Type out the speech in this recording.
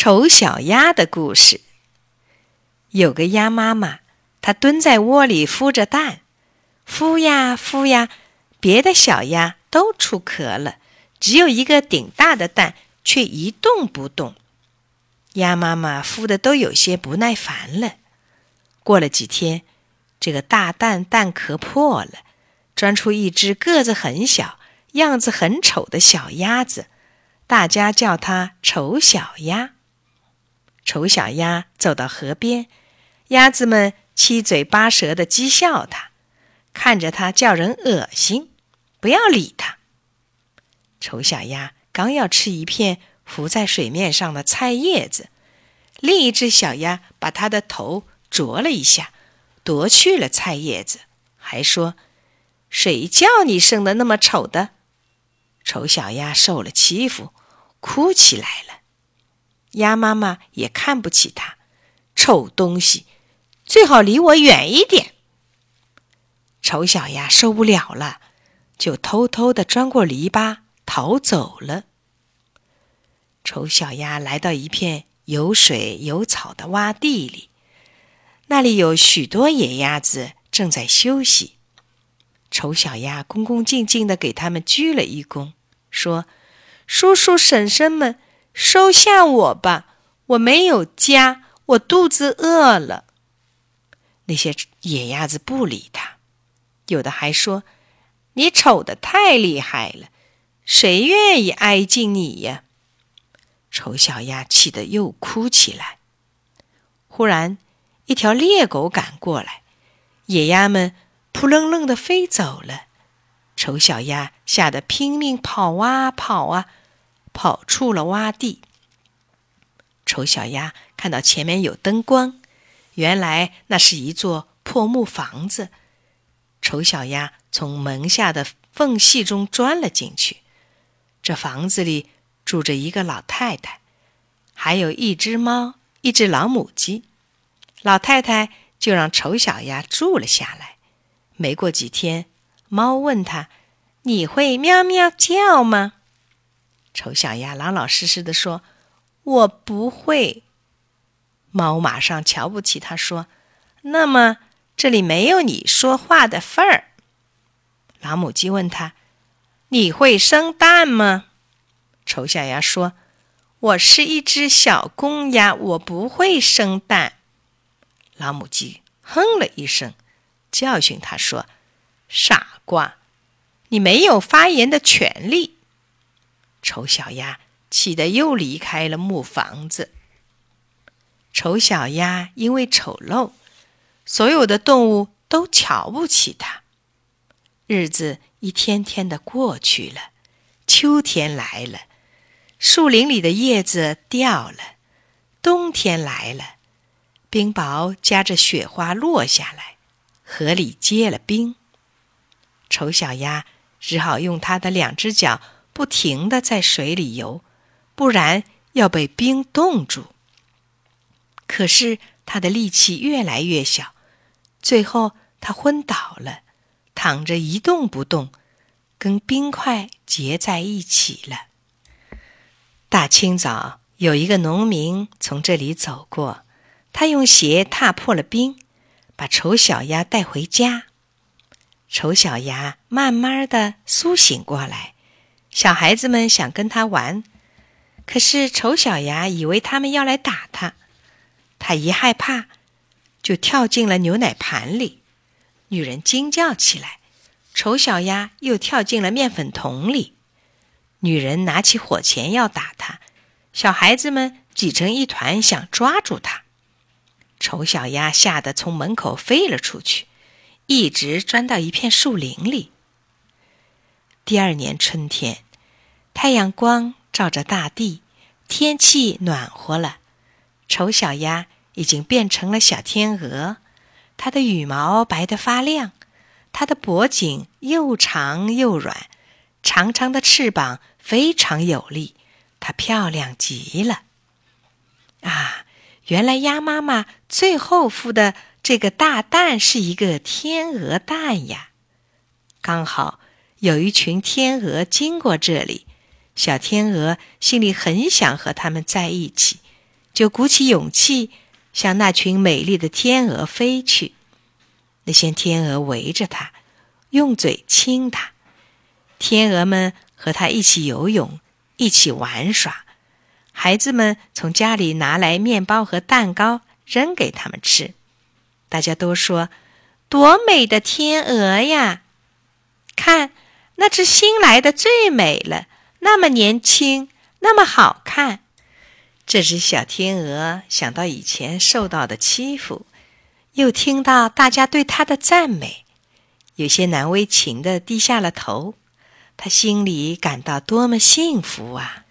丑小鸭的故事。有个鸭妈妈，她蹲在窝里孵着蛋，孵呀孵呀，别的小鸭都出壳了，只有一个顶大的蛋却一动不动。鸭妈妈孵的都有些不耐烦了。过了几天，这个大蛋蛋壳破了，钻出一只个子很小、样子很丑的小鸭子，大家叫它丑小鸭。丑小鸭走到河边，鸭子们七嘴八舌的讥笑它，看着它叫人恶心，不要理它。丑小鸭刚要吃一片浮在水面上的菜叶子，另一只小鸭把它的头啄了一下，夺去了菜叶子，还说：“谁叫你生的那么丑的？”丑小鸭受了欺负，哭起来了。鸭妈妈也看不起它，臭东西，最好离我远一点。丑小鸭受不了了，就偷偷的钻过篱笆逃走了。丑小鸭来到一片有水有草的洼地里，那里有许多野鸭子正在休息。丑小鸭恭恭敬敬的给他们鞠了一躬，说：“叔叔婶婶们。”收下我吧，我没有家，我肚子饿了。那些野鸭子不理他，有的还说：“你丑的太厉害了，谁愿意挨近你呀？”丑小鸭气得又哭起来。忽然，一条猎狗赶过来，野鸭们扑棱棱的飞走了。丑小鸭吓得拼命跑啊跑啊。跑出了洼地。丑小鸭看到前面有灯光，原来那是一座破木房子。丑小鸭从门下的缝隙中钻了进去。这房子里住着一个老太太，还有一只猫，一只老母鸡。老太太就让丑小鸭住了下来。没过几天，猫问他：“你会喵喵叫吗？”丑小鸭老老实实的说：“我不会。”猫马上瞧不起他，说：“那么这里没有你说话的份儿。”老母鸡问他：“你会生蛋吗？”丑小鸭说：“我是一只小公鸭，我不会生蛋。”老母鸡哼了一声，教训他说：“傻瓜，你没有发言的权利。”丑小鸭气得又离开了木房子。丑小鸭因为丑陋，所有的动物都瞧不起它。日子一天天的过去了，秋天来了，树林里的叶子掉了；冬天来了，冰雹夹着雪花落下来，河里结了冰。丑小鸭只好用它的两只脚。不停的在水里游，不然要被冰冻住。可是他的力气越来越小，最后他昏倒了，躺着一动不动，跟冰块结在一起了。大清早，有一个农民从这里走过，他用鞋踏破了冰，把丑小鸭带回家。丑小鸭慢慢的苏醒过来。小孩子们想跟他玩，可是丑小鸭以为他们要来打他，他一害怕，就跳进了牛奶盘里。女人惊叫起来，丑小鸭又跳进了面粉桶里。女人拿起火钳要打他，小孩子们挤成一团想抓住他。丑小鸭吓得从门口飞了出去，一直钻到一片树林里。第二年春天。太阳光照着大地，天气暖和了。丑小鸭已经变成了小天鹅，它的羽毛白得发亮，它的脖颈又长又软，长长的翅膀非常有力，它漂亮极了。啊，原来鸭妈妈最后孵的这个大蛋是一个天鹅蛋呀！刚好有一群天鹅经过这里。小天鹅心里很想和它们在一起，就鼓起勇气向那群美丽的天鹅飞去。那些天鹅围着它，用嘴亲它。天鹅们和它一起游泳，一起玩耍。孩子们从家里拿来面包和蛋糕扔给他们吃。大家都说：“多美的天鹅呀！看，那只新来的最美了，那么年轻，那么好看。”这只小天鹅想到以前受到的欺负，又听到大家对它的赞美，有些难为情的低下了头。它心里感到多么幸福啊！